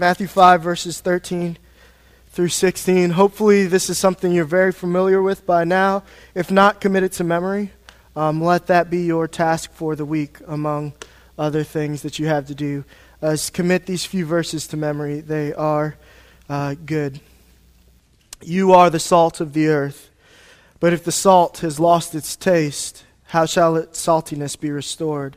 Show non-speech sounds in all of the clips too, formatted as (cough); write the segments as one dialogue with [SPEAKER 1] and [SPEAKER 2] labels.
[SPEAKER 1] Matthew 5, verses 13 through 16. Hopefully, this is something you're very familiar with by now. If not, commit it to memory. Um, let that be your task for the week, among other things that you have to do. Uh, commit these few verses to memory. They are uh, good. You are the salt of the earth. But if the salt has lost its taste, how shall its saltiness be restored?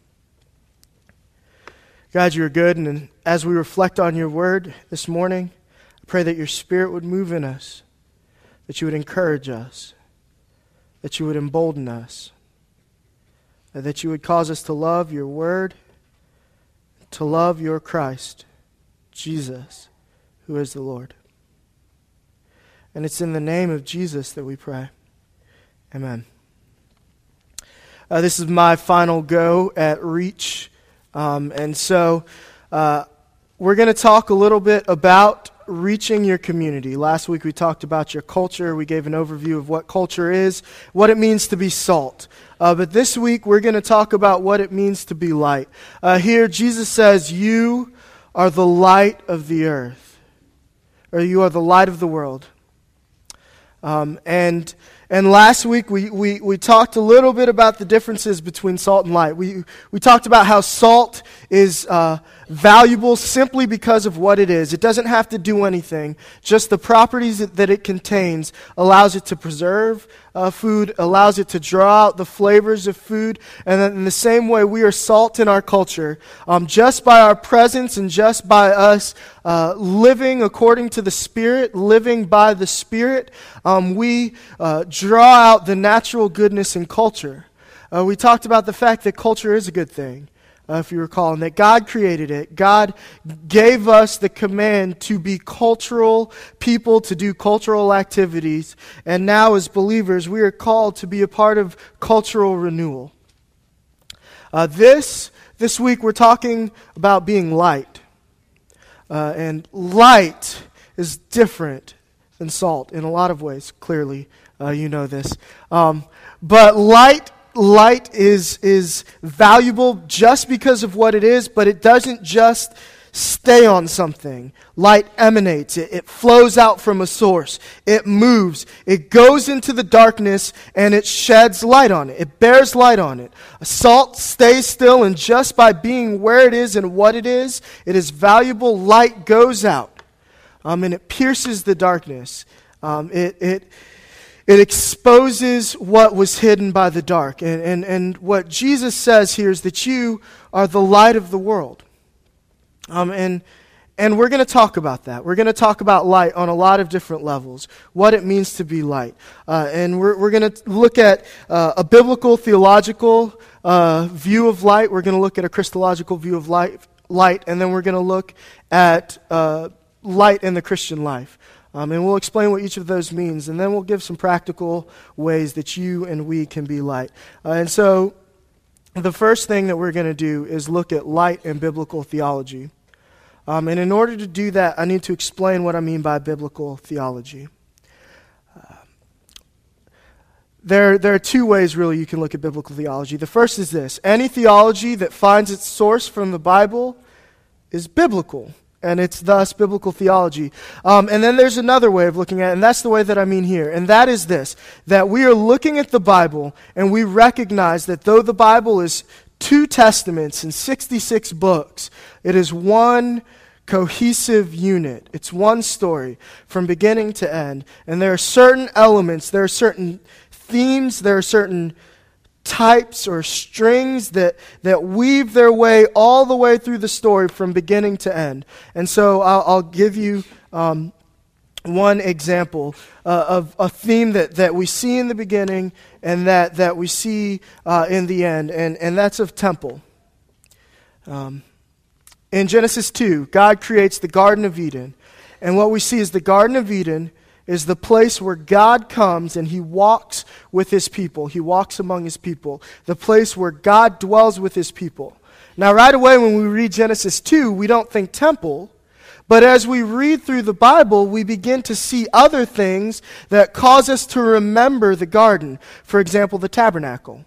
[SPEAKER 1] God, you are good, and as we reflect on your word this morning, I pray that your spirit would move in us, that you would encourage us, that you would embolden us, that you would cause us to love your word, to love your Christ, Jesus, who is the Lord. And it's in the name of Jesus that we pray. Amen. Uh, this is my final go at Reach. Um, and so uh, we're going to talk a little bit about reaching your community. Last week we talked about your culture. We gave an overview of what culture is, what it means to be salt. Uh, but this week we're going to talk about what it means to be light. Uh, here Jesus says, You are the light of the earth, or you are the light of the world. Um, and and last week we, we, we talked a little bit about the differences between salt and light. We, we talked about how salt is uh, valuable simply because of what it is. It doesn't have to do anything. Just the properties that, that it contains allows it to preserve uh, food, allows it to draw out the flavors of food. And in the same way, we are salt in our culture. Um, just by our presence and just by us uh, living according to the Spirit, living by the Spirit, um, we uh, draw out the natural goodness in culture. Uh, we talked about the fact that culture is a good thing, uh, if you recall, and that God created it. God gave us the command to be cultural people, to do cultural activities. And now, as believers, we are called to be a part of cultural renewal. Uh, this, this week, we're talking about being light. Uh, and light is different than salt in a lot of ways, clearly. Uh, you know this. Um, but light, light is, is valuable just because of what it is, but it doesn't just stay on something. Light emanates, it, it flows out from a source, it moves, it goes into the darkness, and it sheds light on it. It bears light on it. Salt stays still, and just by being where it is and what it is, it is valuable. Light goes out, um, and it pierces the darkness. Um, it, it, it exposes what was hidden by the dark. And, and, and what Jesus says here is that you are the light of the world. Um, and, and we're going to talk about that. We're going to talk about light on a lot of different levels, what it means to be light. Uh, and we're, we're going to look at uh, a biblical, theological uh, view of light. We're going to look at a Christological view of light, light and then we're going to look at uh, light in the Christian life. Um, and we'll explain what each of those means, and then we'll give some practical ways that you and we can be light. Uh, and so, the first thing that we're going to do is look at light and biblical theology. Um, and in order to do that, I need to explain what I mean by biblical theology. Uh, there, there are two ways, really, you can look at biblical theology. The first is this any theology that finds its source from the Bible is biblical and it's thus biblical theology. Um, and then there's another way of looking at it, and that's the way that I mean here, and that is this that we are looking at the Bible and we recognize that though the Bible is two testaments and 66 books, it is one cohesive unit. It's one story from beginning to end. And there are certain elements, there are certain themes, there are certain types or strings that, that weave their way all the way through the story from beginning to end. And so I'll, I'll give you um, one example uh, of a theme that, that we see in the beginning and that, that we see uh, in the end, and, and that's of temple. Um, in Genesis 2, God creates the Garden of Eden. And what we see is the Garden of Eden is the place where God comes and he walks with his people. He walks among his people. The place where God dwells with his people. Now, right away, when we read Genesis 2, we don't think temple. But as we read through the Bible, we begin to see other things that cause us to remember the garden. For example, the tabernacle.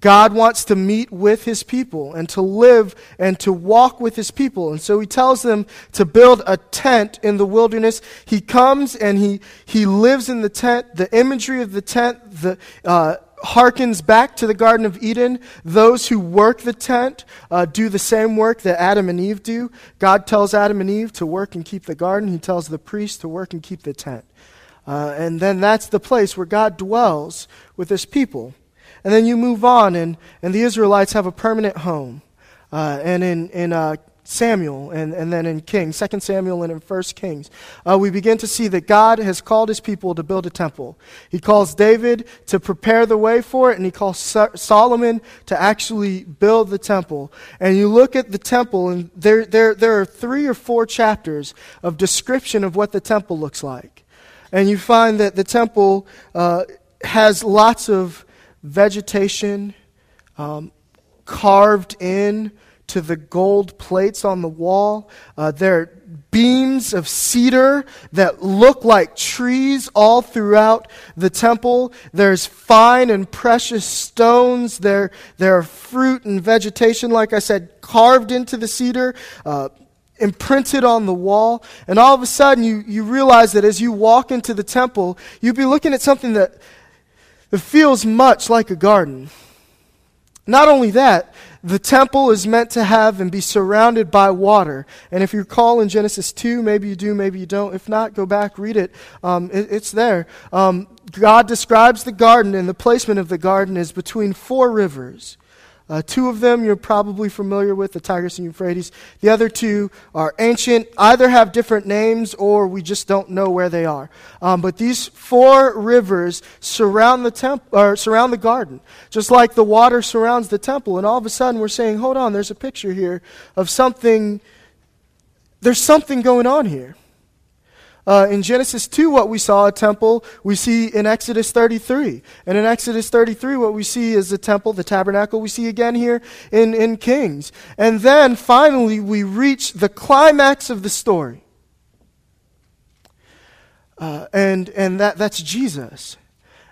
[SPEAKER 1] God wants to meet with his people and to live and to walk with his people. And so he tells them to build a tent in the wilderness. He comes and he, he lives in the tent. The imagery of the tent the, uh, harkens back to the Garden of Eden. Those who work the tent uh, do the same work that Adam and Eve do. God tells Adam and Eve to work and keep the garden, he tells the priest to work and keep the tent. Uh, and then that's the place where God dwells with his people. And then you move on, and, and the Israelites have a permanent home. Uh, and in, in uh, Samuel, and, and then in Kings, 2 Samuel and in 1 Kings, uh, we begin to see that God has called his people to build a temple. He calls David to prepare the way for it, and he calls so- Solomon to actually build the temple. And you look at the temple, and there, there, there are three or four chapters of description of what the temple looks like. And you find that the temple uh, has lots of vegetation um, carved in to the gold plates on the wall. Uh, there are beams of cedar that look like trees all throughout the temple. There's fine and precious stones. There, there are fruit and vegetation, like I said, carved into the cedar. Uh, imprinted on the wall. And all of a sudden, you, you realize that as you walk into the temple, you'd be looking at something that it feels much like a garden. Not only that, the temple is meant to have and be surrounded by water. And if you recall in Genesis 2, maybe you do, maybe you don't. If not, go back, read it. Um, it it's there. Um, God describes the garden, and the placement of the garden is between four rivers. Uh, two of them you're probably familiar with, the Tigris and Euphrates. The other two are ancient, either have different names or we just don't know where they are. Um, but these four rivers surround the temp- or surround the garden, just like the water surrounds the temple. And all of a sudden we're saying, hold on, there's a picture here of something. There's something going on here. Uh, in Genesis 2, what we saw a temple, we see in Exodus 33. And in Exodus 33, what we see is the temple, the tabernacle, we see again here in, in Kings. And then finally, we reach the climax of the story. Uh, and and that, that's Jesus.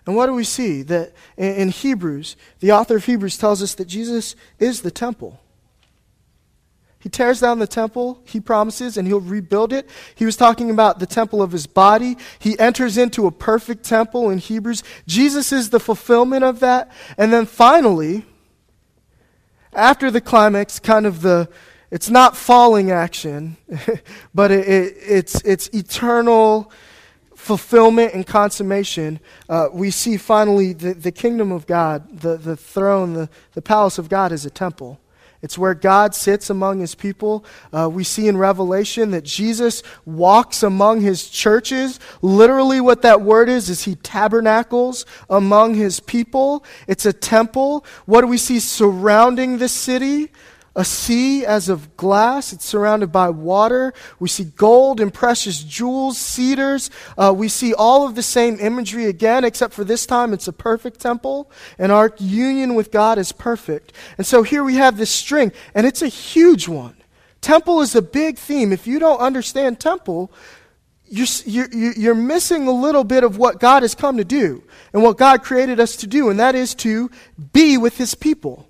[SPEAKER 1] And what do we see? That in, in Hebrews, the author of Hebrews tells us that Jesus is the temple. He tears down the temple, he promises, and he'll rebuild it. He was talking about the temple of his body. He enters into a perfect temple in Hebrews. Jesus is the fulfillment of that. And then finally, after the climax, kind of the it's not falling action, (laughs) but it, it, it's, it's eternal fulfillment and consummation. Uh, we see finally the, the kingdom of God, the, the throne, the, the palace of God is a temple. It's where God sits among his people. Uh, we see in Revelation that Jesus walks among his churches. Literally, what that word is, is he tabernacles among his people. It's a temple. What do we see surrounding the city? A sea as of glass. It's surrounded by water. We see gold and precious jewels, cedars. Uh, we see all of the same imagery again, except for this time it's a perfect temple, and our union with God is perfect. And so here we have this string, and it's a huge one. Temple is a big theme. If you don't understand temple, you're, you're, you're missing a little bit of what God has come to do and what God created us to do, and that is to be with His people.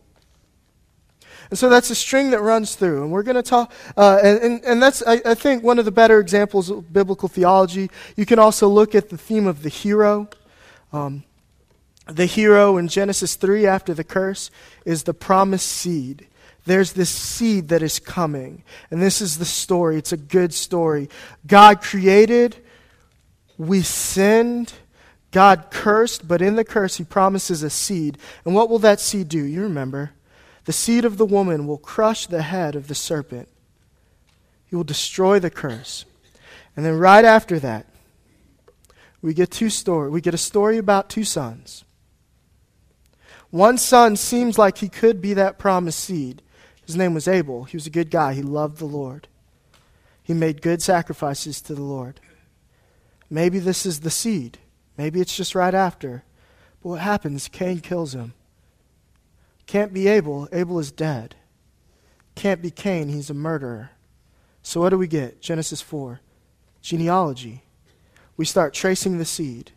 [SPEAKER 1] And so that's a string that runs through. And we're going to talk, uh, and, and, and, that's, I, I, think, one of the better examples of biblical theology. You can also look at the theme of the hero. Um, the hero in Genesis 3 after the curse is the promised seed. There's this seed that is coming. And this is the story. It's a good story. God created, we sinned. God cursed, but in the curse, he promises a seed. And what will that seed do? You remember. The seed of the woman will crush the head of the serpent. He will destroy the curse. And then right after that, we get two story. We get a story about two sons. One son seems like he could be that promised seed. His name was Abel. He was a good guy. He loved the Lord. He made good sacrifices to the Lord. Maybe this is the seed. Maybe it's just right after. But what happens? Cain kills him. Can't be Abel. Abel is dead. Can't be Cain. He's a murderer. So what do we get? Genesis 4. Genealogy. We start tracing the seed.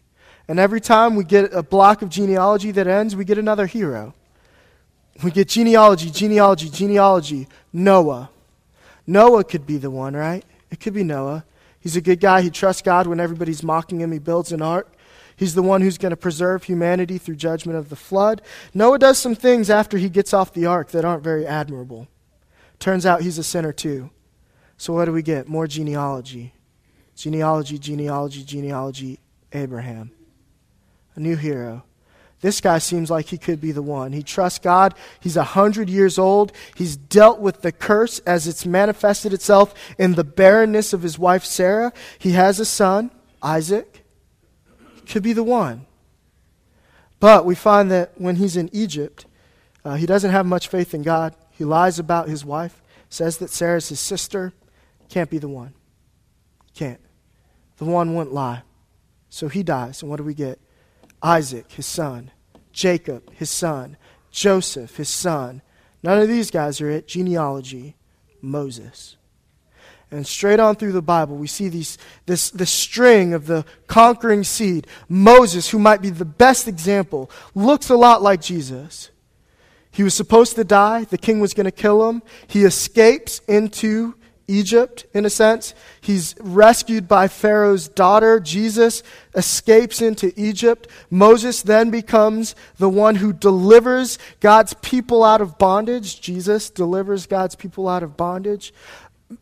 [SPEAKER 1] And every time we get a block of genealogy that ends, we get another hero. We get genealogy, genealogy, genealogy. Noah. Noah could be the one, right? It could be Noah. He's a good guy. He trusts God when everybody's mocking him. He builds an ark. He's the one who's going to preserve humanity through judgment of the flood. Noah does some things after he gets off the ark that aren't very admirable. Turns out he's a sinner too. So what do we get? More genealogy. Genealogy, genealogy, genealogy, Abraham. A new hero. This guy seems like he could be the one. He trusts God. He's a hundred years old. He's dealt with the curse as it's manifested itself in the barrenness of his wife Sarah. He has a son, Isaac. Could be the one. But we find that when he's in Egypt, uh, he doesn't have much faith in God. He lies about his wife, says that Sarah's his sister. Can't be the one. Can't. The one wouldn't lie. So he dies. And what do we get? Isaac, his son, Jacob, his son, Joseph, his son. None of these guys are it. Genealogy, Moses. And straight on through the Bible, we see these, this, this string of the conquering seed. Moses, who might be the best example, looks a lot like Jesus. He was supposed to die. The king was going to kill him. He escapes into Egypt, in a sense. He's rescued by Pharaoh's daughter. Jesus escapes into Egypt. Moses then becomes the one who delivers God's people out of bondage. Jesus delivers God's people out of bondage.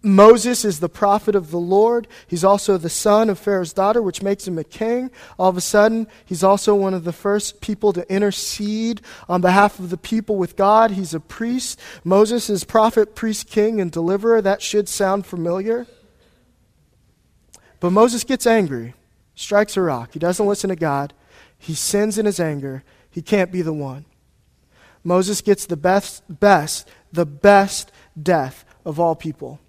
[SPEAKER 1] Moses is the prophet of the Lord. He's also the son of Pharaoh's daughter, which makes him a king. All of a sudden, he's also one of the first people to intercede on behalf of the people with God. He's a priest. Moses is prophet, priest, king, and deliverer. That should sound familiar. But Moses gets angry, strikes a rock. He doesn't listen to God. He sins in his anger. He can't be the one. Moses gets the best, best, the best death of all people.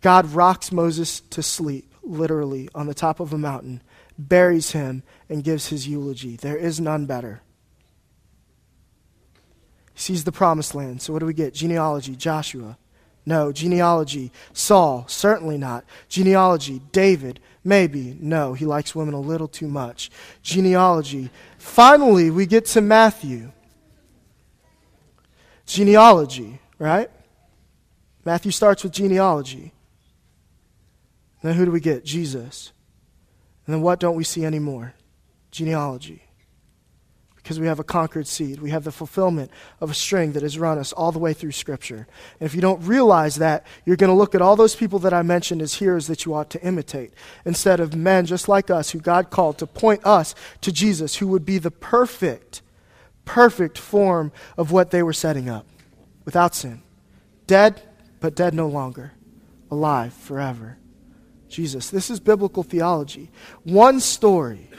[SPEAKER 1] God rocks Moses to sleep, literally, on the top of a mountain, buries him, and gives his eulogy. There is none better. He sees the promised land. So what do we get? Genealogy, Joshua. No. Genealogy, Saul. Certainly not. Genealogy, David. Maybe. No. He likes women a little too much. Genealogy. Finally, we get to Matthew. Genealogy, right? Matthew starts with genealogy. Then who do we get? Jesus. And then what don't we see anymore? Genealogy. Because we have a conquered seed. We have the fulfillment of a string that has run us all the way through Scripture. And if you don't realize that, you're going to look at all those people that I mentioned as heroes that you ought to imitate, instead of men just like us who God called to point us to Jesus, who would be the perfect, perfect form of what they were setting up without sin. Dead, but dead no longer. Alive forever. Jesus. This is biblical theology. One story,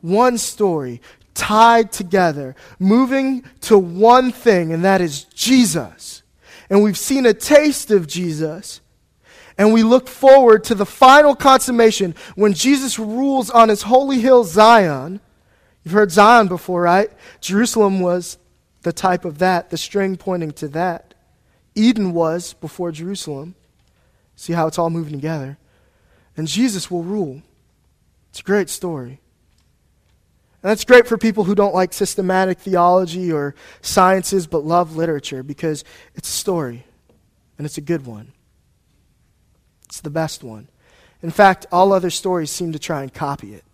[SPEAKER 1] one story tied together, moving to one thing, and that is Jesus. And we've seen a taste of Jesus. And we look forward to the final consummation when Jesus rules on his holy hill, Zion. You've heard Zion before, right? Jerusalem was the type of that, the string pointing to that. Eden was before Jerusalem. See how it's all moving together and Jesus will rule. It's a great story. And that's great for people who don't like systematic theology or sciences but love literature because it's a story and it's a good one. It's the best one. In fact, all other stories seem to try and copy it.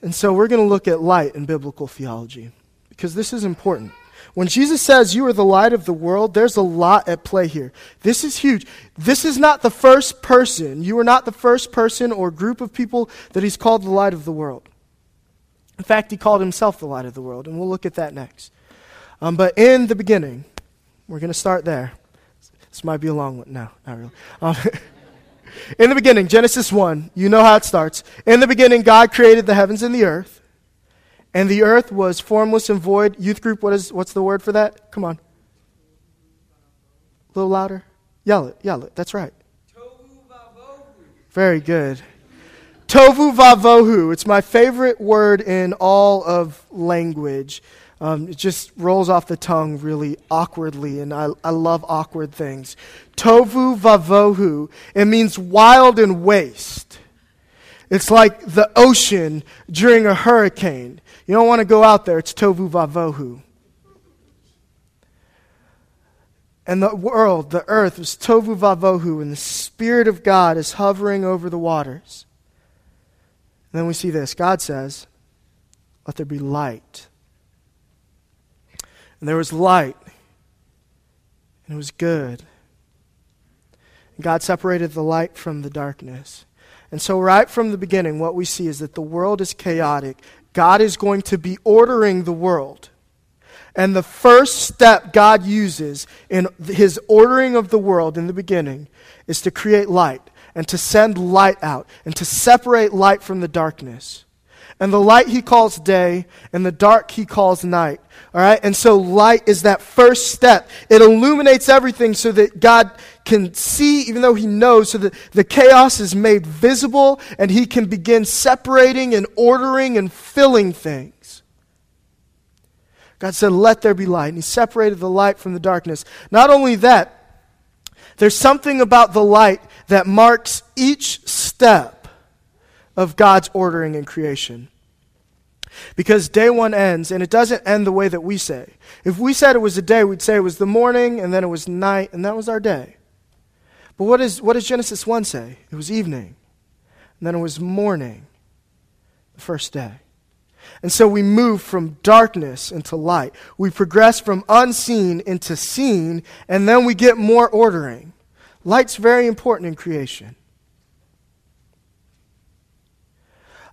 [SPEAKER 1] And so we're going to look at light in biblical theology because this is important. When Jesus says you are the light of the world, there's a lot at play here. This is huge. This is not the first person. You are not the first person or group of people that he's called the light of the world. In fact, he called himself the light of the world, and we'll look at that next. Um, but in the beginning, we're going to start there. This might be a long one. No, not really. Um, (laughs) in the beginning, Genesis 1, you know how it starts. In the beginning, God created the heavens and the earth. And the earth was formless and void. Youth group, what is what's the word for that? Come on. A little louder. Yell it, yell it. That's right. Very good. Tovu vavohu. It's my favorite word in all of language. Um, it just rolls off the tongue really awkwardly, and I, I love awkward things. Tovu vavohu. It means wild and waste. It's like the ocean during a hurricane. You don't want to go out there, it's tovu vavohu. And the world, the earth, was tovu vavohu, and the Spirit of God is hovering over the waters. And then we see this God says, Let there be light. And there was light, and it was good. And God separated the light from the darkness. And so, right from the beginning, what we see is that the world is chaotic. God is going to be ordering the world. And the first step God uses in his ordering of the world in the beginning is to create light and to send light out and to separate light from the darkness. And the light he calls day, and the dark he calls night. All right? And so light is that first step. It illuminates everything so that God can see, even though he knows, so that the chaos is made visible and he can begin separating and ordering and filling things. God said, Let there be light. And he separated the light from the darkness. Not only that, there's something about the light that marks each step of God's ordering in creation. Because day one ends, and it doesn't end the way that we say. If we said it was a day, we'd say it was the morning, and then it was night, and that was our day. But what, is, what does Genesis 1 say? It was evening, and then it was morning, the first day. And so we move from darkness into light. We progress from unseen into seen, and then we get more ordering. Light's very important in creation.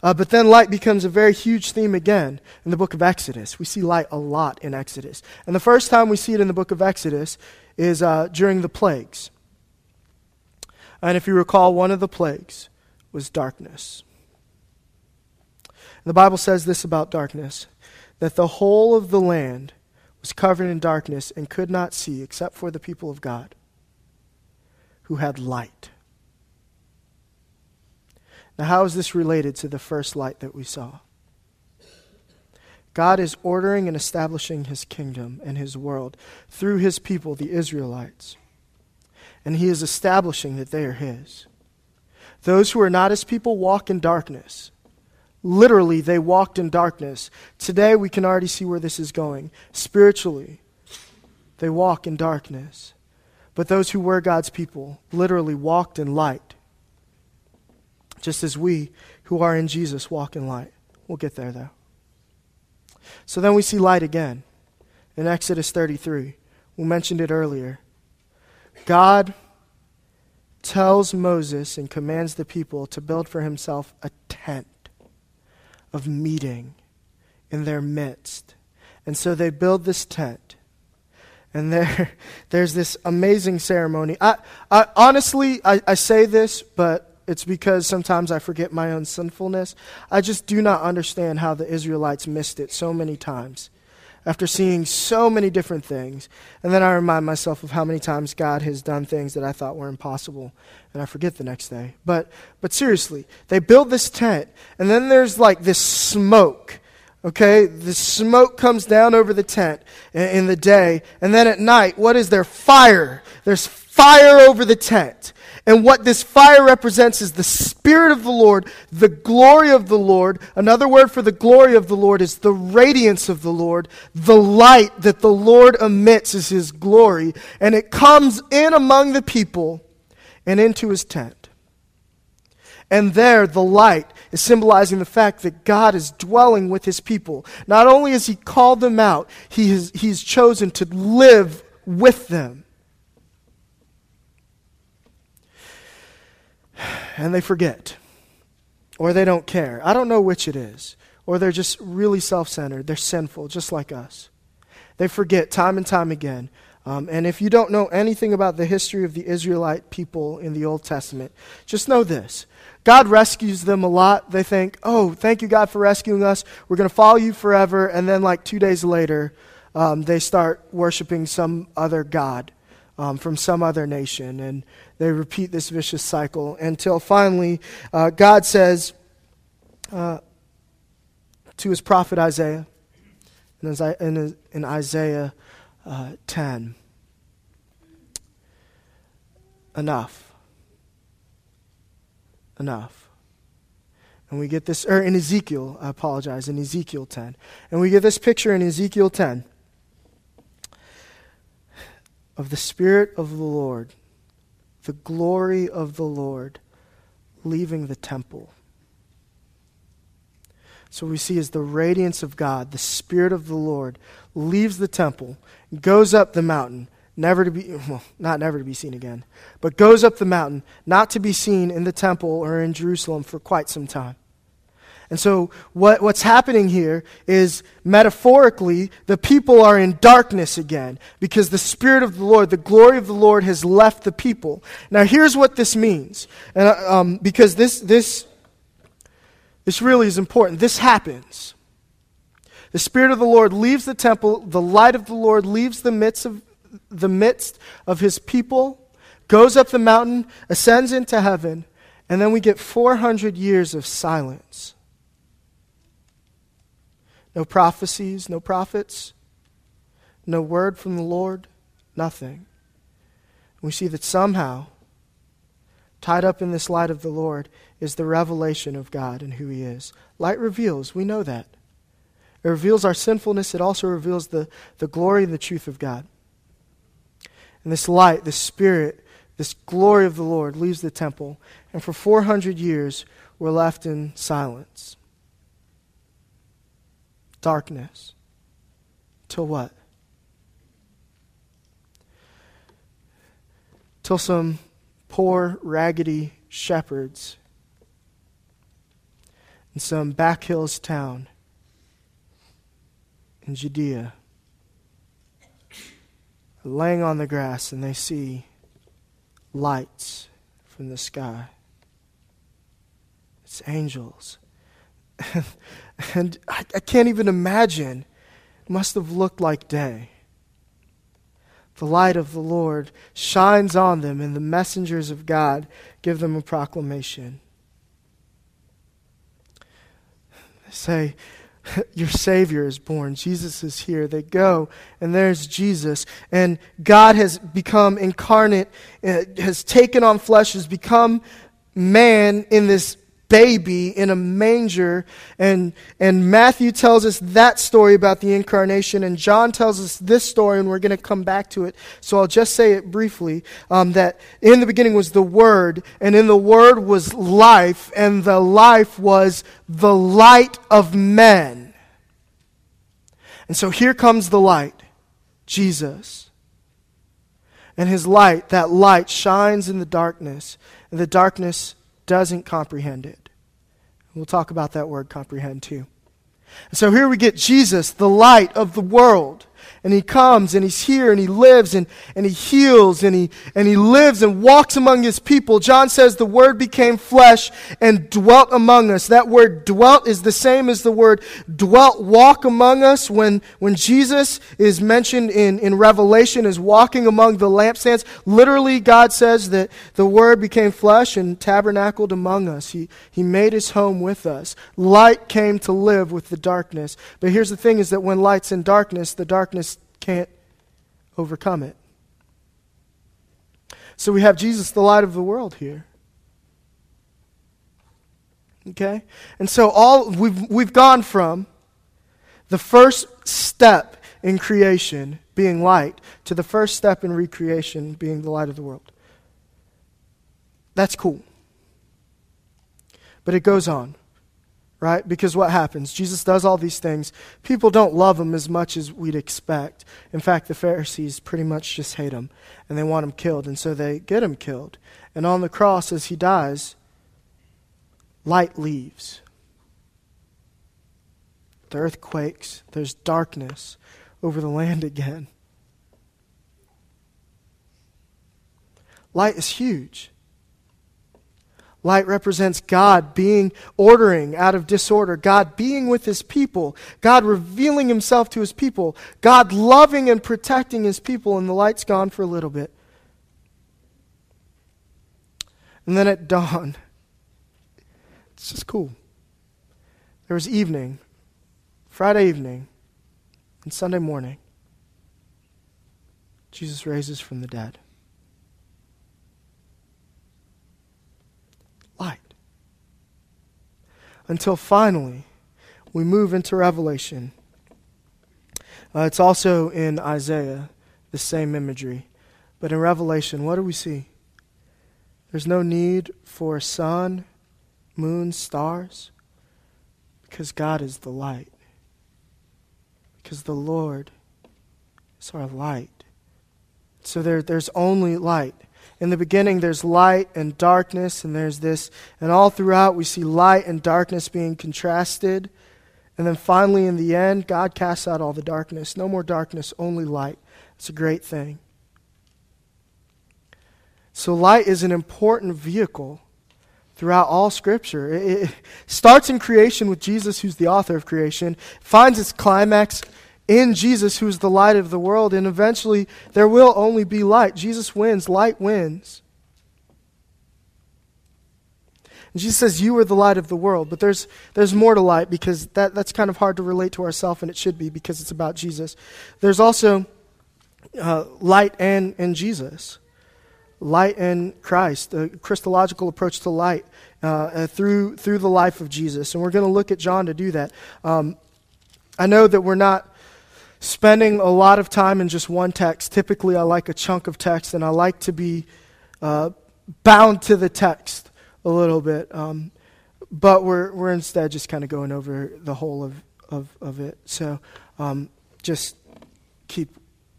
[SPEAKER 1] Uh, but then light becomes a very huge theme again in the book of Exodus. We see light a lot in Exodus. And the first time we see it in the book of Exodus is uh, during the plagues. And if you recall, one of the plagues was darkness. The Bible says this about darkness that the whole of the land was covered in darkness and could not see except for the people of God who had light. Now, how is this related to the first light that we saw? God is ordering and establishing his kingdom and his world through his people, the Israelites. And he is establishing that they are his. Those who are not his people walk in darkness. Literally, they walked in darkness. Today, we can already see where this is going. Spiritually, they walk in darkness. But those who were God's people literally walked in light, just as we who are in Jesus walk in light. We'll get there, though. So then we see light again in Exodus 33. We mentioned it earlier. God tells Moses and commands the people to build for himself a tent of meeting in their midst. And so they build this tent. And there, (laughs) there's this amazing ceremony. I, I, honestly, I, I say this, but it's because sometimes I forget my own sinfulness. I just do not understand how the Israelites missed it so many times after seeing so many different things. And then I remind myself of how many times God has done things that I thought were impossible, and I forget the next day. But, but seriously, they build this tent, and then there's like this smoke Okay, the smoke comes down over the tent in the day, and then at night, what is there? Fire. There's fire over the tent. And what this fire represents is the Spirit of the Lord, the glory of the Lord. Another word for the glory of the Lord is the radiance of the Lord. The light that the Lord emits is His glory. And it comes in among the people and into His tent. And there, the light is symbolizing the fact that God is dwelling with his people. Not only has he called them out, he has, he's chosen to live with them. And they forget, or they don't care. I don't know which it is. Or they're just really self centered. They're sinful, just like us. They forget time and time again Um, and if you don't know anything about the history of the Israelite people in the Old Testament, just know this. God rescues them a lot. They think, oh, thank you, God, for rescuing us. We're going to follow you forever. And then, like two days later, um, they start worshiping some other God um, from some other nation. And they repeat this vicious cycle until finally uh, God says uh, to his prophet Isaiah, in, in Isaiah uh, 10, enough enough. And we get this, or in Ezekiel, I apologize, in Ezekiel 10. And we get this picture in Ezekiel 10 of the Spirit of the Lord, the glory of the Lord leaving the temple. So we see as the radiance of God, the Spirit of the Lord, leaves the temple, goes up the mountain, never to be, (laughs) well, not never to be seen again, but goes up the mountain, not to be seen in the temple or in Jerusalem for quite some time. And so, what, what's happening here is metaphorically, the people are in darkness again because the Spirit of the Lord, the glory of the Lord, has left the people. Now, here's what this means. And, uh, um, because this, this, this really is important. This happens. The Spirit of the Lord leaves the temple, the light of the Lord leaves the midst of, the midst of his people, goes up the mountain, ascends into heaven, and then we get 400 years of silence. No prophecies, no prophets, no word from the Lord, nothing. We see that somehow, tied up in this light of the Lord, is the revelation of God and who He is. Light reveals, we know that. It reveals our sinfulness, it also reveals the, the glory and the truth of God. And this light, this spirit, this glory of the Lord leaves the temple. And for 400 years, we're left in silence. Darkness. Till what? Till some poor, raggedy shepherds in some back hills town in Judea laying on the grass and they see lights from the sky. It's angels. (laughs) and I, I, can't even imagine. It must have looked like day. The light of the Lord shines on them, and the messengers of God give them a proclamation. They say, (laughs) your Savior is born. Jesus is here. They go, and there's Jesus. And God has become incarnate, uh, has taken on flesh, has become man in this baby in a manger. And, and Matthew tells us that story about the incarnation, and John tells us this story, and we're going to come back to it. So I'll just say it briefly um, that in the beginning was the Word, and in the Word was life, and the life was the light of men. And so here comes the light, Jesus. And his light, that light shines in the darkness, and the darkness doesn't comprehend it. We'll talk about that word comprehend too. So here we get Jesus, the light of the world. And he comes and he's here and he lives and, and he heals and he, and he lives and walks among his people. John says the word became flesh and dwelt among us. That word dwelt is the same as the word dwelt, walk among us. When, when Jesus is mentioned in, in Revelation as walking among the lampstands, literally God says that the word became flesh and tabernacled among us. He, he made his home with us. Light came to live with the darkness. But here's the thing is that when light's in darkness, the darkness can't overcome it. So we have Jesus, the light of the world, here. Okay? And so all we've we've gone from the first step in creation being light to the first step in recreation being the light of the world. That's cool. But it goes on right? Because what happens? Jesus does all these things. People don't love him as much as we'd expect. In fact, the Pharisees pretty much just hate him and they want him killed, and so they get him killed. And on the cross, as he dies, light leaves. The earth quakes, there's darkness over the land (laughs) again. Light is huge. Light represents God being ordering out of disorder, God being with his people, God revealing himself to his people, God loving and protecting his people, and the light's gone for a little bit. And then at dawn, it's just cool. There was evening, Friday evening, and Sunday morning. Jesus raises from the dead. Until finally we move into Revelation. Uh, it's also in Isaiah, the same imagery. But in Revelation, what do we see? There's no need for sun, moon, stars, because God is the light. Because the Lord is our light. So there, there's only light in the beginning there's light and darkness, and there's this, and all throughout we see light and darkness being contrasted. And then finally, in the end, God casts out all the darkness. No more darkness, only light. It's a great thing. So, light is an important vehicle throughout all Scripture. It, starts in creation with Jesus, who's the author of creation, finds its climax in Jesus, who's the light of the world, and eventually there will only be light. Jesus wins, light wins. And Jesus says, You are the light of the world. But there's, there's more to light because that, that's kind of hard to relate to ourselves, and it should be because it's about Jesus. There's also uh, light and, and Jesus. Light and Christ, a Christological approach to light uh, uh, through, through the life of Jesus. And we're going to look at John to do that. Um, I know that we're not spending a lot of time in just one text. Typically, I like a chunk of text, and I like to be uh, bound to the text a little bit. Um, but we're, we're instead just kind of going over the whole of, of, of it. So um, just keep,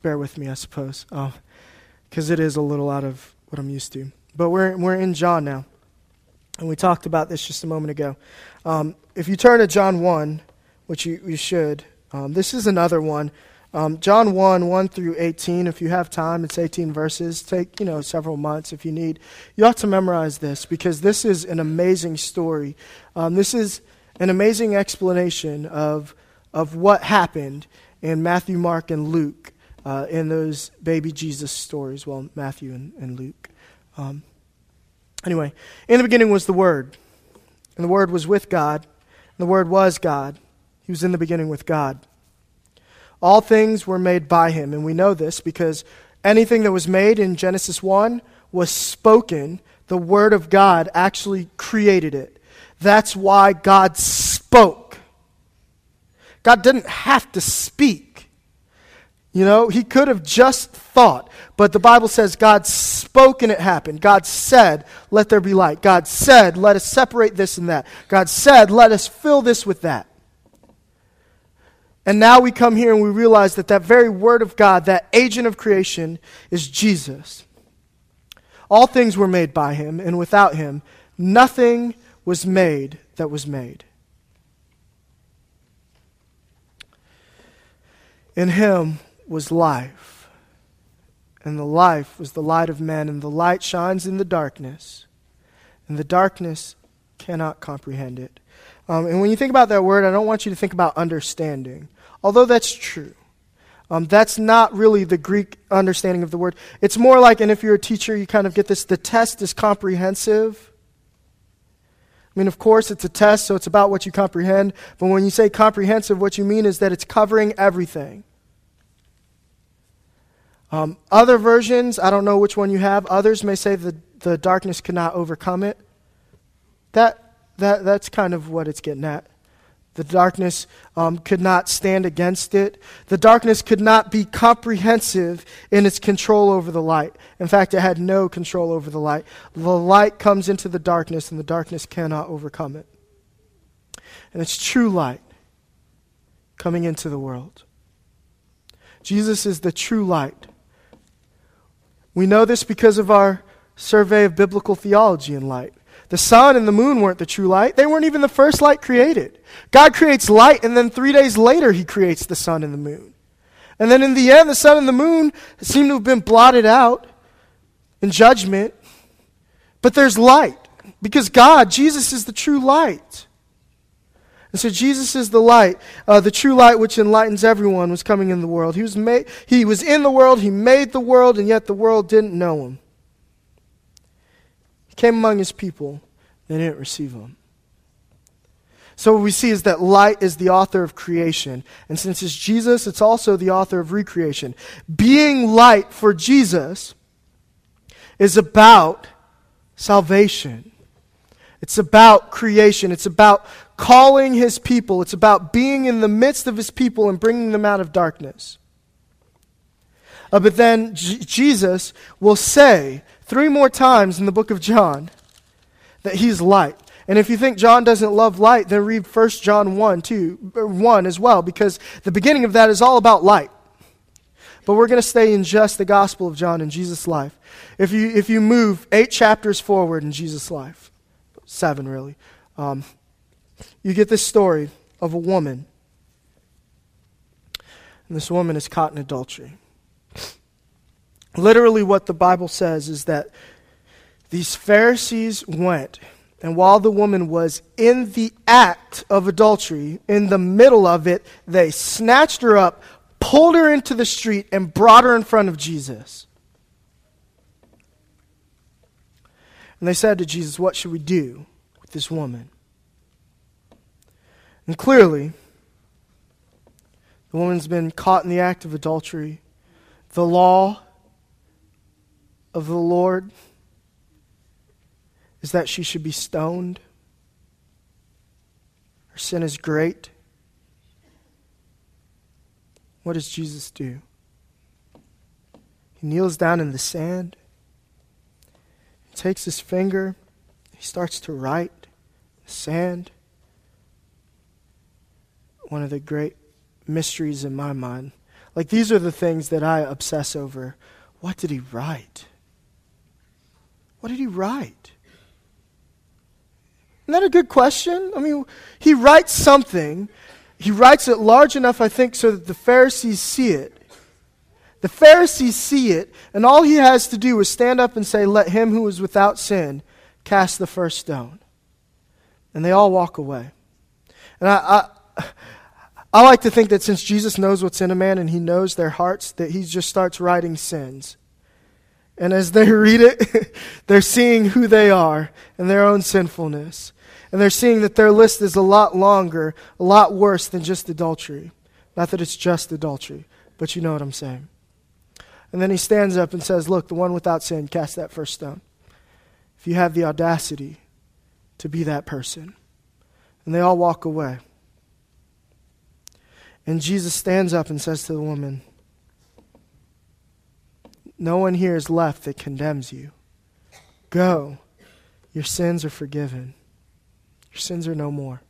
[SPEAKER 1] bear with me, I suppose, because uh, it is a little out of what I'm used to. But we're, we're in John now. And we talked about this just a moment ago. Um, if you turn to John 1, which you, you should, um, this is another one. Um, John 1, 1 through 18. If you have time, it's 18 verses. Take, you know, several months if you need. You ought to memorize this because this is an amazing story. Um, this is an amazing explanation of, of what happened in Matthew, Mark, and Luke uh, in those baby Jesus stories. Well, Matthew and, and Luke. Um, anyway, in the beginning was the Word, and the Word was with God, and the Word was God. He was in the beginning with God. All things were made by him, and we know this because anything that was made in Genesis 1 was spoken. The Word of God actually created it. That's why God spoke. God didn't have to speak. You know, he could have just thought, but the Bible says God spoke and it happened. God said, Let there be light. God said, Let us separate this and that. God said, Let us fill this with that. And now we come here and we realize that that very word of God, that agent of creation, is Jesus. All things were made by him, and without him, nothing was made that was made. In him was life, and the life was the light of men, and the light shines in the darkness, and the darkness cannot comprehend it. Um, and when you think about that word, I don't want you to think about understanding, although that's true. Um, that's not really the Greek understanding of the word. It's more like, and if you're a teacher, you kind of get this the test is comprehensive. I mean, of course, it's a test, so it's about what you comprehend. But when you say comprehensive, what you mean is that it's covering everything. Um, other versions, I don't know which one you have, others may say the, the darkness cannot overcome it. That that, that's kind of what it's getting at. The darkness um, could not stand against it. The darkness could not be comprehensive in its control over the light. In fact, it had no control over the light. The light comes into the darkness, and the darkness cannot overcome it. And it's true light coming into the world. Jesus is the true light. We know this because of our survey of biblical theology in light. The sun and the moon weren't the true light. They weren't even the first light created. God creates light, and then three days later, he creates the sun and the moon. And then in the end, the sun and the moon seem to have been blotted out. in judgment, but there's light because God, Jesus, is the true light. And so Jesus is the light, uh, the true light which enlightens everyone was coming in the world. He was, made, he was in the world, he made the world, and yet the world didn't know him. Came among his people, they didn't receive him. So what we see is that light is the author of creation. And since it's Jesus, it's also the author of recreation. Being light for Jesus is about salvation. It's about creation. It's about calling his people. It's about being in the midst of his people and bringing them out of darkness. Uh, but then J- Jesus will say three more times in the book of John that he's light. And if you think John doesn't love light, then read 1 John 1, 2, 1 as well, because the beginning of that is all about light. But we're going to stay in just the Gospel of John in Jesus' life. If you, if you move eight chapters forward in Jesus' life, seven really, um, you get this story of a woman. And this woman is caught in adultery. Literally, what the Bible says is that these Pharisees went and while the woman was in the act of adultery, in the middle of it, they snatched her up, pulled her into the street, and brought her in front of Jesus. And they said to Jesus, What should we do with this woman? And clearly, the woman's been caught in the act of adultery. The law of the Lord is that she should be stoned. Her sin is great. What does Jesus do? He kneels down in the sand. He takes his finger. He starts to write the sand. One of the great mysteries in my mind. Like, these are the things that I obsess over. What did he write? What did he write? Isn't that a good question? I mean, he writes something. He writes it large enough, I think, so that the Pharisees see it. The Pharisees see it, and all he has to do is stand up and say, Let him who is without sin cast the first stone. And they all walk away. And I, I, I like to think that since Jesus knows what's in a man and he knows their hearts, that he just starts writing sins. And as they (laughs) read it, they're seeing who they are and their own sinfulness. And they're seeing that their list is a lot longer, a lot worse than just adultery. Not that it's just adultery, but you know what I'm saying. And then he stands up and says, Look, the one without sin, cast that first stone. If you have the audacity to be that person. And they all walk away. And Jesus stands up and says to the woman, No one here is left that condemns you. Go, your sins are forgiven. Your sins are no more.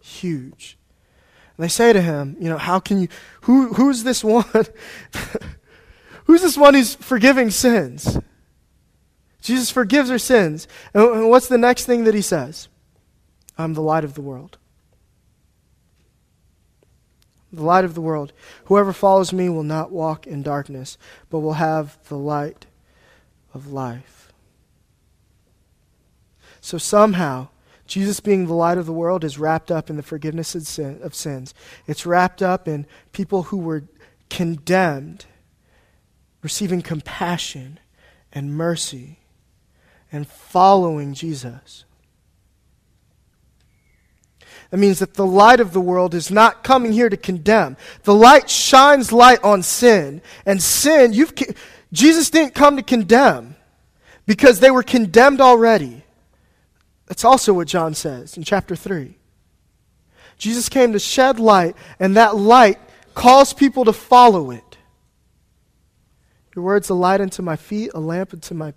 [SPEAKER 1] Huge. And they say to him, you know, how can you, who, who's this one? (laughs) who's this one who's forgiving sins? Jesus forgives her sins. And what's the next thing that he says? I'm the light of the world. The light of the world. Whoever follows me will not walk in darkness, but will have the light of life. So somehow, Jesus being the light of the world is wrapped up in the forgiveness of, sin, of sins. It's wrapped up in people who were condemned receiving compassion and mercy and following Jesus. That means that the light of the world is not coming here to condemn. The light shines light on sin. And sin, you've, Jesus didn't come to condemn because they were condemned already. That's also what John says in chapter 3. Jesus came to shed light, and that light calls people to follow it. Your word's a light unto my feet, a lamp unto my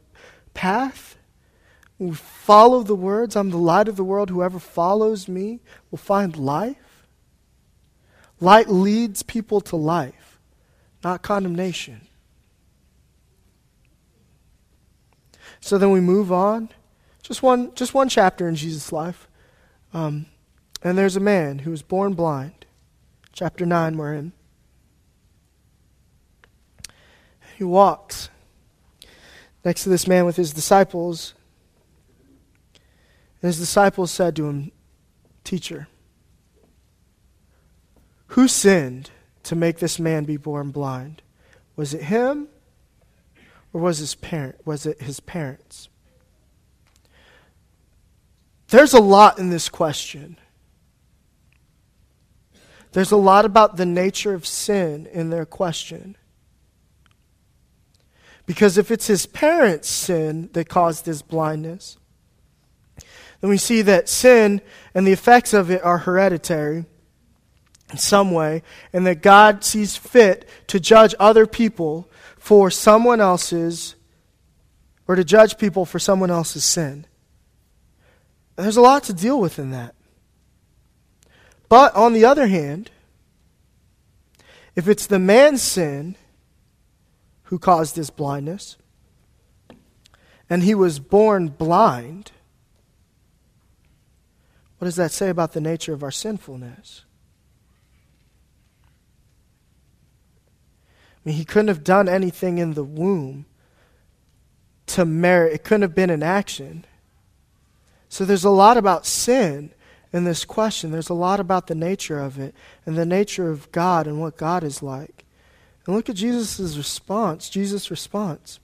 [SPEAKER 1] path. We follow the words, I'm the light of the world. Whoever follows me will find life. Light leads people to life, not condemnation. So then we move on just one, just one chapter in Jesus' life. Um, and there's a man who was born blind. Chapter 9, we're in. He walks. next to this man with his disciples. And his disciples said to him, Teacher, who sinned to make this man be born blind? Was it him or was his parent was it his parents? There's a lot in this question. There's a lot about the nature of sin in their question. Because if it's his parents' sin that caused his blindness, then we see that sin and the effects of it are hereditary in some way, and that God sees fit to judge other people for someone else's, or to judge people for someone else's sin. There's a lot to deal with in that. But on the other hand, if it's the man's sin who caused his blindness, and he was born blind, what does that say about the nature of our sinfulness? I mean, he couldn't have done anything in the womb to merit, it couldn't have been an action. So there's a lot about sin in this question. There's a lot about the nature of it and the nature of God and what God is like. And look at Jesus' response. Jesus' response.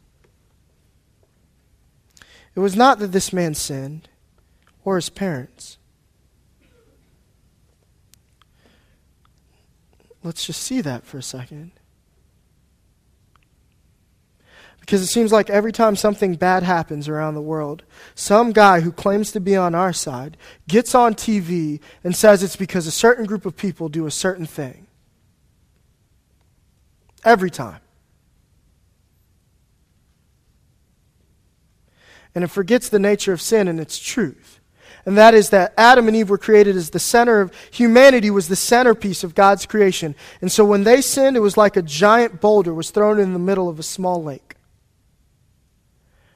[SPEAKER 1] It was not that this man sinned or his parents. Let's just see that for a second. Because it seems like every time something bad happens around the world, some guy who claims to be on our side gets on TV and says it's because a certain group of people do a certain thing. Every time. And it forgets the nature of sin and its truth. And that is that Adam and Eve were created as the center of humanity was the centerpiece of God's creation. And so when they sinned, it was like a giant boulder was thrown in the middle of a small lake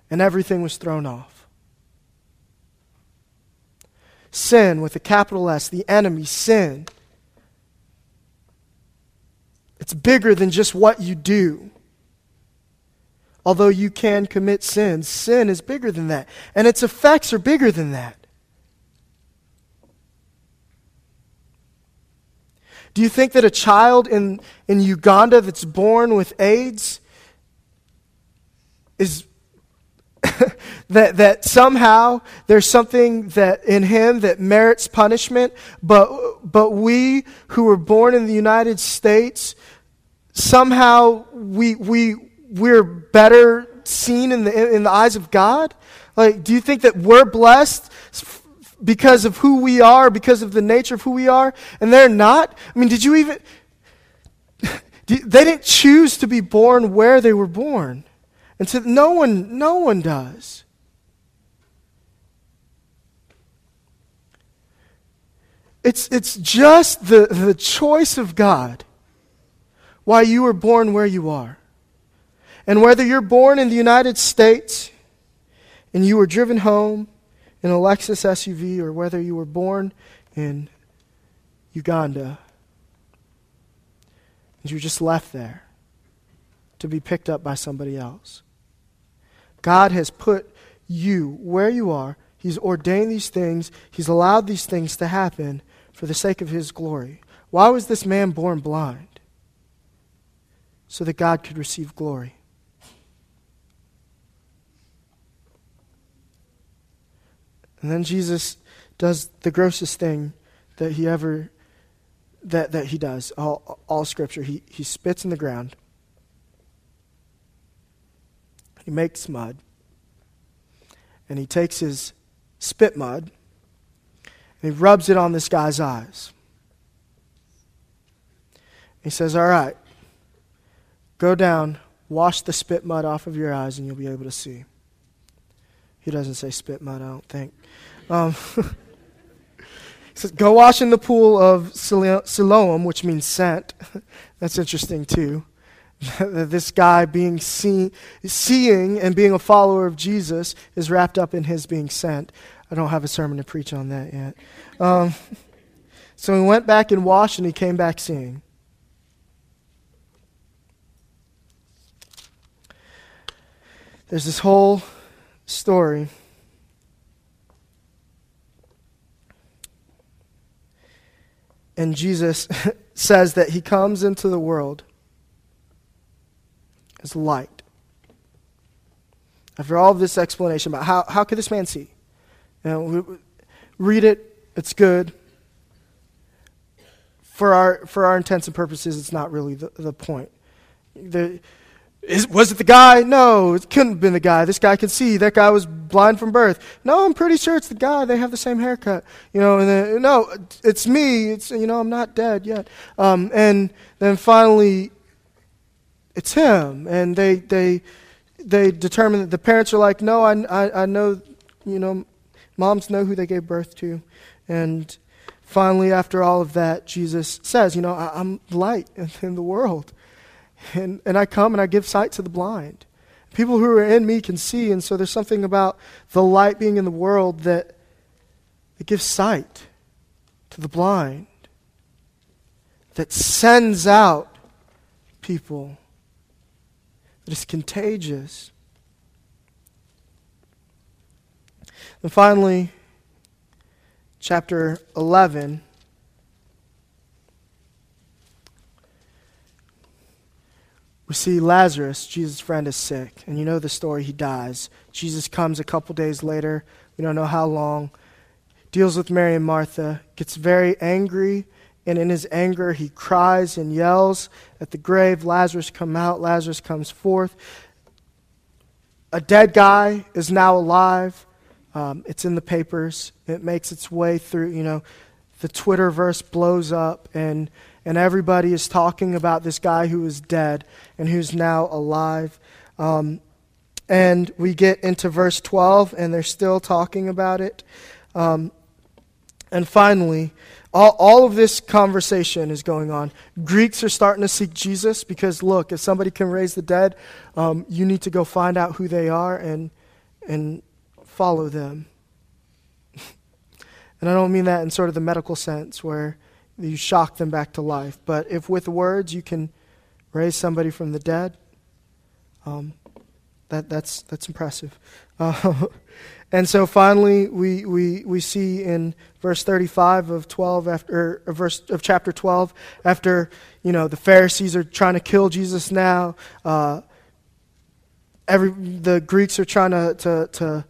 [SPEAKER 1] and everything was thrown off. Sin, with a capital S, the enemy, sin. It's bigger than just what you do. Although you can commit sin, sin is bigger than that. And its effects are bigger than that. Do you think that a child in, in Uganda that's born with AIDS is (laughs) that, that somehow there's something that in him that merits punishment, but, but we who were born in the United States, somehow we, we, we're better seen in the, in the eyes of God? Like, do you think that we're blessed because of who we are, because of the nature of who we are, and they're not? I mean, did you even. (laughs) They didn't choose to be born where they were born. And so no one, no one does. It's, it's just the, the choice of God why you were born where you are. And whether you're born in the United States and you were driven home in a Lexus SUV or whether you were born in Uganda and you were just left there to be picked up by somebody else. God has put you where you are. He's ordained these things. He's allowed these things to happen for the sake of His glory. Why was this man born blind? So that God could receive glory. And then Jesus does the grossest thing that he ever that, that he does all, all scripture he, he spits in the ground he makes mud, and he takes his spit mud and he rubs it on this guy's eyes. He says, All right, go down, wash the spit mud off of your eyes, and you'll be able to see. He doesn't say spit mud, I don't think. Um, (laughs) he says, Go wash in the pool of Siloam, which means sent. (laughs) That's interesting, too. (laughs) this guy being seen, seeing and being a follower of Jesus is wrapped up in his being sent. I don't have a sermon to preach on that yet. Um, so he went back and washed, and he came back seeing. there's this whole story. And Jesus (laughs) says that he comes into the world as light. After all of this explanation about how, how could this man see? You know, read it, it's good. For our, for our intents and purposes, it's not really the, the point. The, is, was it the guy? No, it couldn't have been the guy. This guy could see. That guy was blind from birth. No, I'm pretty sure it's the guy. They have the same haircut. You know, and then, no, it's me. It's, you know, I'm not dead yet. Um, and then finally, it's him. And they, they, they determine that the parents are like, no, I, I, I know, you know, moms know who they gave birth to. And finally, after all of that, Jesus says, you know, I, am light (laughs) in the world. And, and I come and I give sight to the blind. People who are in me can see, and so there's something about the light being in the world that, that gives sight to the blind, that sends out people, that is contagious. And finally, chapter 11 We see Lazarus, Jesus' friend, is sick. And you know the story, he dies. Jesus comes a couple days later. We don't know how long. Deals with Mary and Martha. Gets very angry. And in his anger, he cries and yells at the grave. Lazarus come out. Lazarus comes forth. A dead guy is now alive. Um, it's in the papers. It makes its way through, you know, the Twitterverse blows up and and everybody is talking about this guy who is dead and who's now alive. Um, and we get into verse 12, and they're still talking about it. Um, and finally, all, all of this conversation is going on. Greeks are starting to seek Jesus because, look, if somebody can raise the dead, um, you need to go find out who they are and, and follow them. (laughs) and I don't mean that in sort of the medical sense where you shock them back to life. But if with words you can raise somebody from the dead, um, that, that's, that's impressive. Uh, (laughs) and so finally, we, we, we see in verse 35 of 12 after verse of chapter 12 after you know the Pharisees are trying to kill Jesus now. Uh, every the Greeks are trying to to to,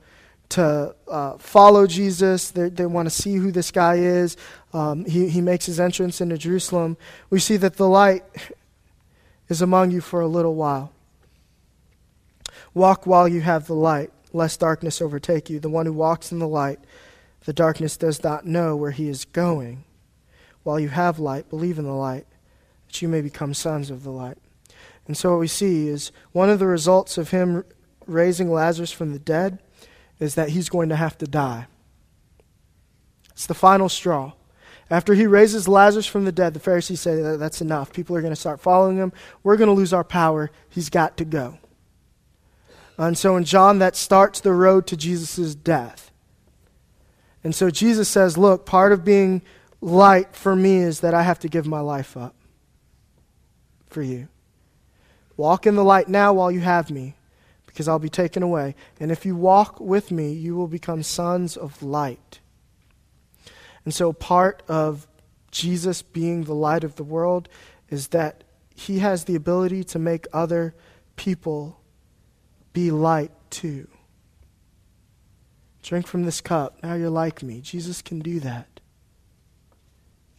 [SPEAKER 1] to uh, follow Jesus. They, they want to see who this guy is um, he, he makes his entrance into Jerusalem, we see that the light (laughs) is among you for a little while. Walk while you have the light, lest darkness overtake you. The one who walks in the light, the darkness does not know where he is going. While you have light, believe in the light, that you may become sons of the light. And so, what we see is one of the results of him raising Lazarus from the dead is that he's going to have to die. It's the final straw. After he raises Lazarus from the dead, the Pharisees say that that's enough. People are going to start following him. We're going to lose our power. He's got to go. And so in John, that starts the road to Jesus' death. And so Jesus says, Look, part of being light for me is that I have to give my life up for you. Walk in the light now while you have me, because I'll be taken away. And if you walk with me, you will become sons of light. And so, part of Jesus being the light of the world is that he has the ability to make other people be light too. Drink from this cup. Now you're like me. Jesus can do that.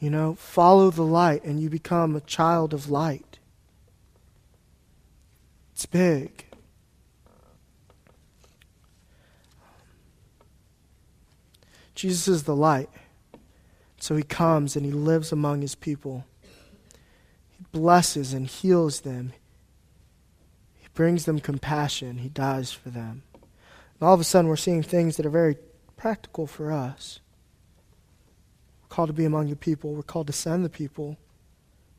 [SPEAKER 1] You know, follow the light and you become a child of light. It's big. Jesus is the light. So he comes and he lives among his people. He blesses and heals them. He brings them compassion. He dies for them. And all of a sudden, we're seeing things that are very practical for us. We're called to be among the people. We're called to send the people.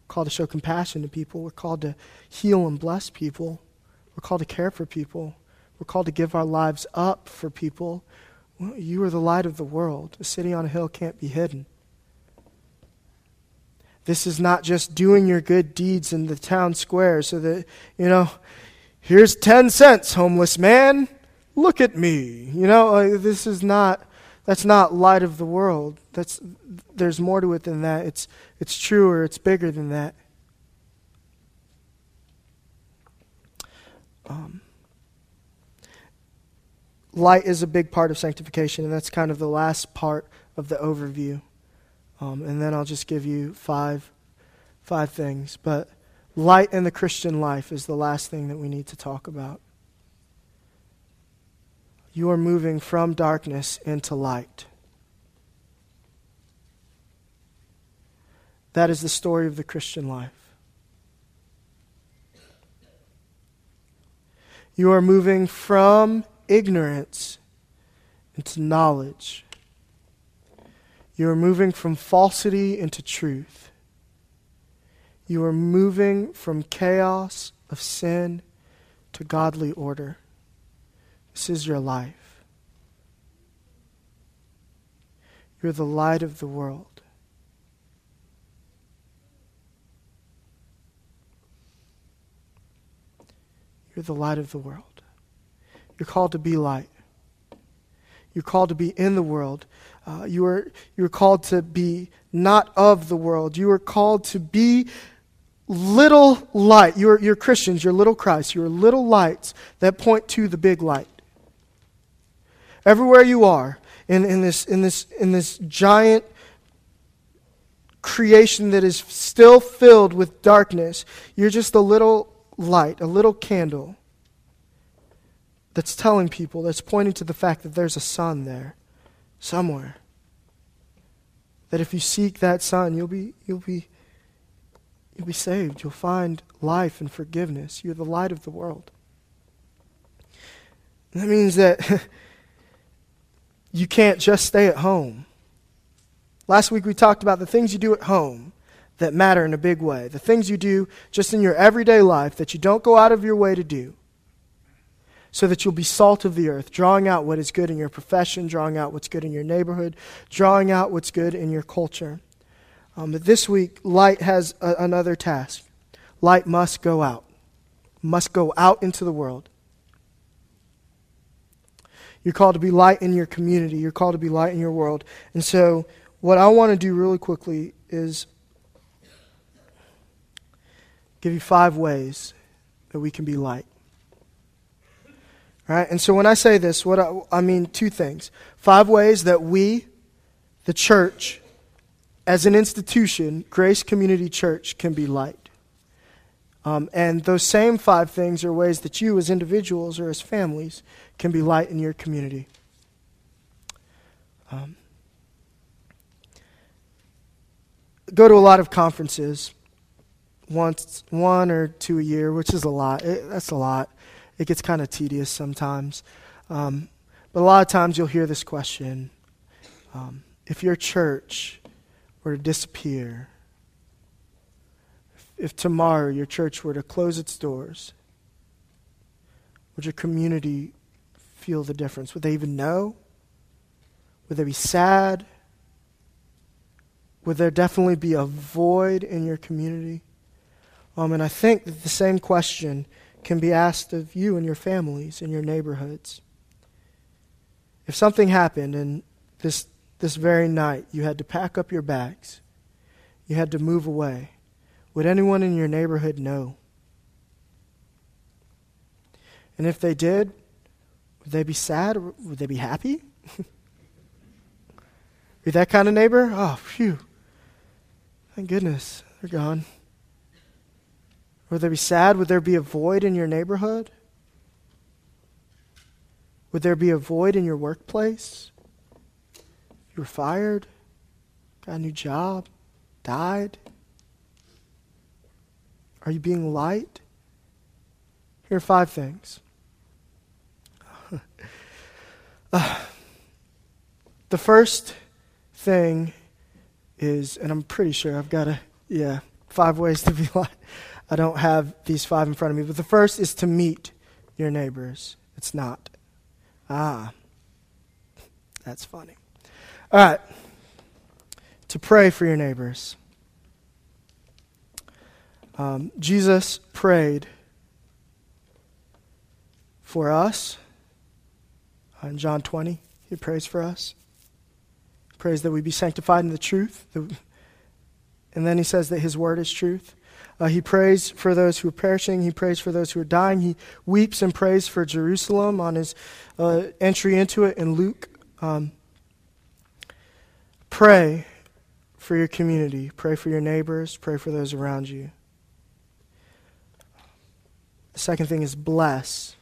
[SPEAKER 1] We're called to show compassion to people. We're called to heal and bless people. We're called to care for people. We're called to give our lives up for people. You are the light of the world. A city on a hill can't be hidden. This is not just doing your good deeds in the town square so that, you know, here's 10 cents, homeless man. Look at me. You know, this is not, that's not light of the world. That's, there's more to it than that. It's, it's truer, it's bigger than that. Um, light is a big part of sanctification, and that's kind of the last part of the overview. Um, and then I'll just give you five, five things. But light in the Christian life is the last thing that we need to talk about. You are moving from darkness into light. That is the story of the Christian life. You are moving from ignorance into knowledge. You are moving from falsity into truth. You are moving from chaos of sin to godly order. This is your life. You're the light of the world. You're the light of the world. You're called to be light. You're called to be in the world. Uh, you, are, you are called to be not of the world. You are called to be little light. You're, you're Christians, you're little Christ. You're little lights that point to the big light. Everywhere you are in, in, this, in, this, in this giant creation that is still filled with darkness, you're just a little light, a little candle that's telling people, that's pointing to the fact that there's a sun there somewhere. That if you seek that sun, you'll be, you'll be, you'll be saved. You'll find life and forgiveness. You're the light of the world. that means that (laughs) you can't just stay at home. Last week we talked about the things you do at home that matter in a big way, the things you do just in your everyday life that you don't go out of your way to do, so that you'll be salt of the earth, drawing out what is good in your profession, drawing out what's good in your neighborhood, drawing out what's good in your culture. Um, but this week, light has a, another task. Light must go out, must go out into the world. You're called to be light in your community. You're called to be light in your world. And so, what I want to do really quickly is give you five ways that we can be light. Right? And so, when I say this, what I, I mean two things. Five ways that we, the church, as an institution, Grace Community Church, can be light. Um, and those same five things are ways that you, as individuals or as families, can be light in your community. Um, go to a lot of conferences, once, one or two a year, which is a lot. It, that's a lot. It gets kind of tedious sometimes. Um, but a lot of times you'll hear this question um, If your church were to disappear, if, if tomorrow your church were to close its doors, would your community feel the difference? Would they even know? Would they be sad? Would there definitely be a void in your community? Um, and I think that the same question can be asked of you and your families and your neighborhoods. If something happened and this, this very night you had to pack up your bags, you had to move away, would anyone in your neighborhood know? And if they did, would they be sad or would they be happy? (laughs) Be that kind of neighbor? Oh, phew. Thank goodness they're gone. Would they be sad? Would there be a void in your neighborhood? Would there be a void in your workplace? You were fired, got a new job, died. Are you being light? Here are five things. Uh, (laughs) the first thing is, and I'm pretty sure I've got a, yeah, five ways to be (laughs) like. I don't have these five in front of me, but the first is to meet your neighbors. It's not. Ah, that's funny. All right. To pray for your neighbors. Um, Jesus prayed for us. In John 20, he prays for us. He prays that we be sanctified in the truth. And then he says that his word is truth. Uh, he prays for those who are perishing. He prays for those who are dying. He weeps and prays for Jerusalem on his uh, entry into it in Luke. Um, pray for your community. Pray for your neighbors. Pray for those around you. The second thing is bless.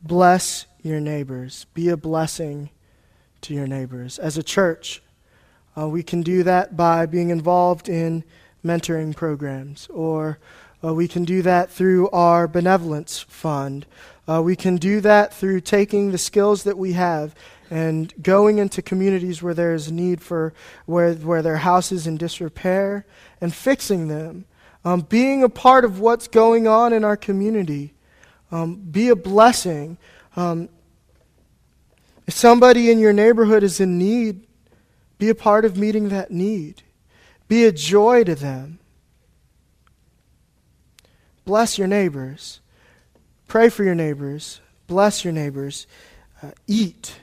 [SPEAKER 1] Bless your neighbors. Be a blessing to your neighbors. As a church, uh, we can do that by being involved in mentoring programs, or uh, we can do that through our benevolence fund. Uh, we can do that through taking the skills that we have and going into communities where there is need for where where their houses in disrepair and fixing them. Um, being a part of what's going on in our community, um, be a blessing. Um, if somebody in your neighborhood is in need, be a part of meeting that need. Be a joy to them. Bless your neighbors. Pray for your neighbors. Bless your neighbors. Uh, eat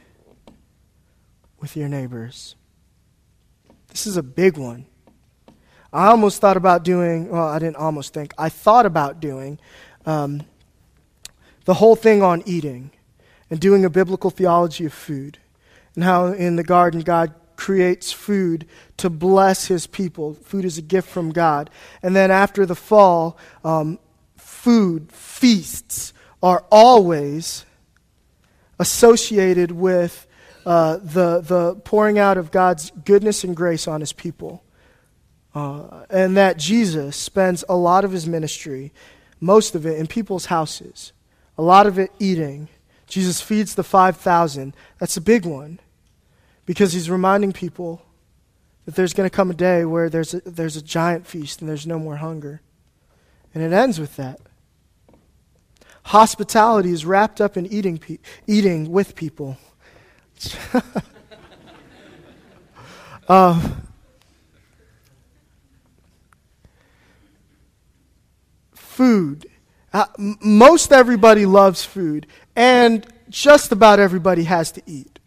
[SPEAKER 1] with your neighbors. This is a big one. I almost thought about doing, well, I didn't almost think, I thought about doing um, the whole thing on eating and doing a biblical theology of food and how in the garden God creates food to bless his people. Food is a gift from God. And then after the fall, um, food, feasts, are always associated with uh, the, the pouring out of God's goodness and grace on his people. Uh, and that Jesus spends a lot of his ministry, most of it in people's houses, a lot of it eating. Jesus feeds the 5,000. That's a big one because he's reminding people that there's going to come a day where there's a, there's a giant feast and there's no more hunger. And it ends with that. Hospitality is wrapped up in eating, pe- eating with people. (laughs) uh, food. Uh, m- most everybody loves food, and just about everybody has to eat.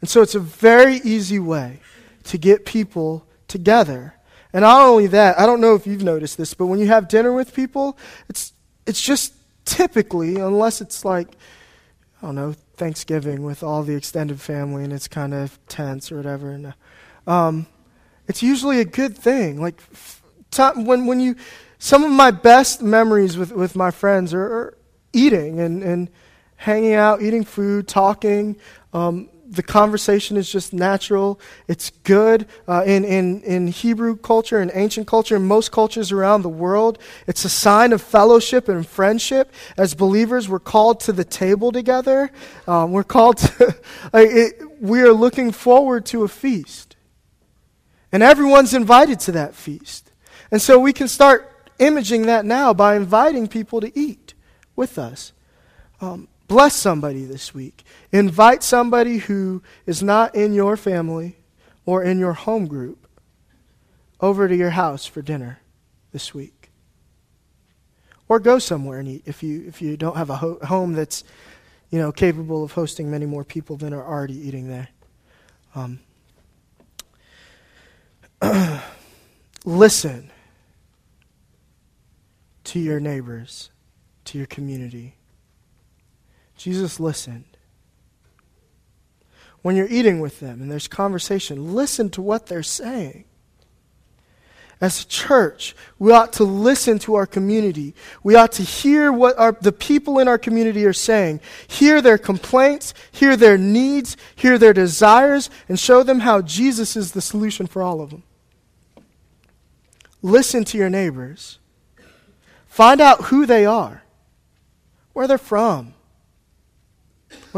[SPEAKER 1] And so it's a very easy way to get people together. And not only that, I don't know if you've noticed this, but when you have dinner with people, it's, it's just typically, unless it's like, I don't know, Thanksgiving with all the extended family and it's kind of tense or whatever. And, um, it's usually a good thing. Like, when, when you, some of my best memories with, with my friends are, are eating and, and hanging out, eating food, talking. Um, the conversation is just natural. It's good. Uh, in, in, in Hebrew culture and ancient culture, in most cultures around the world, it's a sign of fellowship and friendship. As believers, we're called to the table together. Um, we're called to, (laughs) it, we are looking forward to a feast. And everyone's invited to that feast. And so we can start imaging that now by inviting people to eat with us. Um, Bless somebody this week. Invite somebody who is not in your family or in your home group over to your house for dinner this week. Or go somewhere and eat if you, if you don't have a ho- home that's you know, capable of hosting many more people than are already eating there. Um, (clears throat) listen to your neighbors, to your community. Jesus listened. When you're eating with them and there's conversation, listen to what they're saying. As a church, we ought to listen to our community. We ought to hear what our, the people in our community are saying, hear their complaints, hear their needs, hear their desires, and show them how Jesus is the solution for all of them. Listen to your neighbors. Find out who they are, where they're from,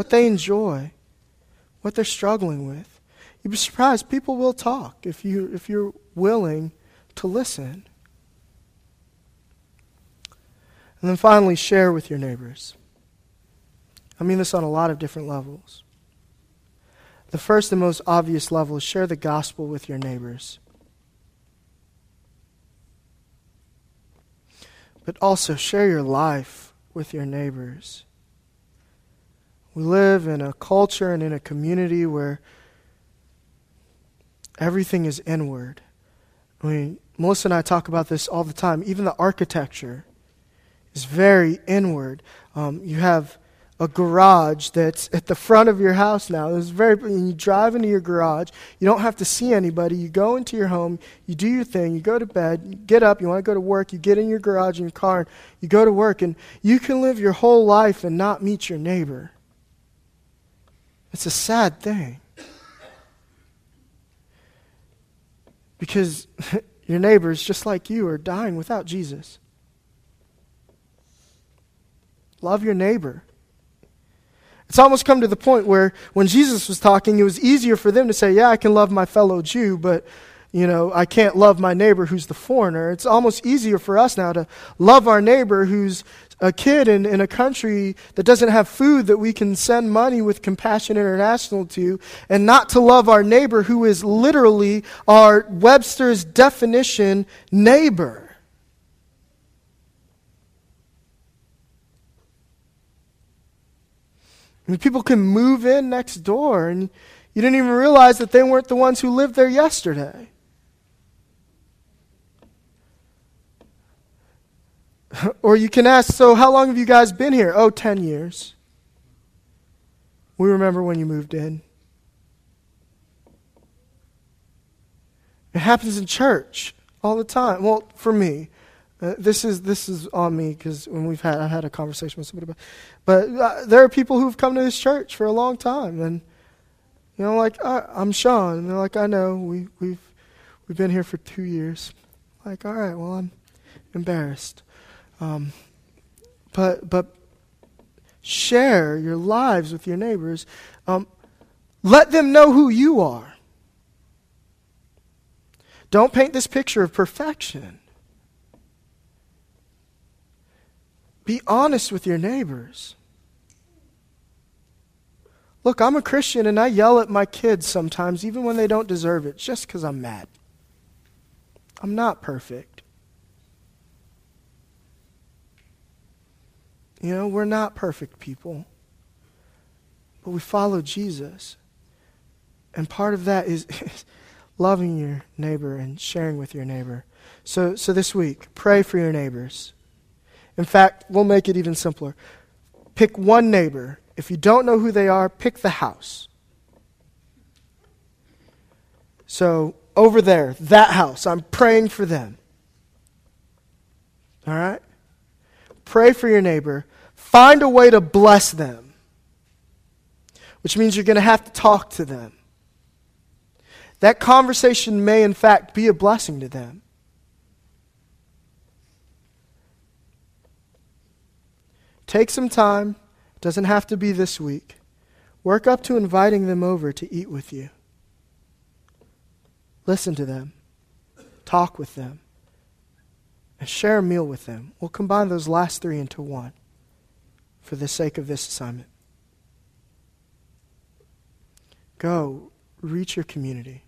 [SPEAKER 1] what they enjoy, what they're struggling with. You'd be surprised. People will talk if, you, if you're willing to listen. And then finally, share with your neighbors. I mean this on a lot of different levels. The first and most obvious level is share the gospel with your neighbors. But also share your life with your neighbors. We live in a culture and in a community where everything is inward. I mean, Melissa and I talk about this all the time. Even the architecture is very inward. Um, you have a garage that's at the front of your house now. It's very, and you drive into your garage. You don't have to see anybody. You go into your home, you do your thing, you go to bed, you get up, you want to go to work, you get in your garage in your car, and you go to work, and you can live your whole life and not meet your neighbor. It's a sad thing. Because (laughs) your neighbors, just like you, are dying without Jesus. Love your neighbor. It's almost come to the point where when Jesus was talking, it was easier for them to say, Yeah, I can love my fellow Jew, but you know, I can't love my neighbor who's the foreigner. It's almost easier for us now to love our neighbor who's a kid in, in a country that doesn't have food that we can send money with Compassion International to, and not to love our neighbor who is literally our Webster's definition neighbor. I mean, people can move in next door, and you didn't even realize that they weren't the ones who lived there yesterday. (laughs) or you can ask, so how long have you guys been here? Oh, 10 years. We remember when you moved in. It happens in church all the time. Well, for me, uh, this is this is on me because when we've had I had a conversation with somebody about, but uh, there are people who've come to this church for a long time, and you know, like I'm Sean, and they're like, I know we we've we've been here for two years. Like, all right, well, I'm embarrassed, um, but but share your lives with your neighbors. Um, let them know who you are. Don't paint this picture of perfection. Be honest with your neighbors. Look, I'm a Christian and I yell at my kids sometimes, even when they don't deserve it, just because I'm mad. I'm not perfect. You know, we're not perfect people, but we follow Jesus. And part of that is, is (laughs) loving your neighbor and sharing with your neighbor. So, so this week, pray for your neighbors. In fact, we'll make it even simpler. Pick one neighbor. If you don't know who they are, pick the house. So, over there, that house, I'm praying for them. All right? Pray for your neighbor. Find a way to bless them, which means you're going to have to talk to them. That conversation may, in fact, be a blessing to them. Take some time, doesn't have to be this week. Work up to inviting them over to eat with you. Listen to them, talk with them, and share a meal with them. We'll combine those last three into one for the sake of this assignment. Go, reach your community.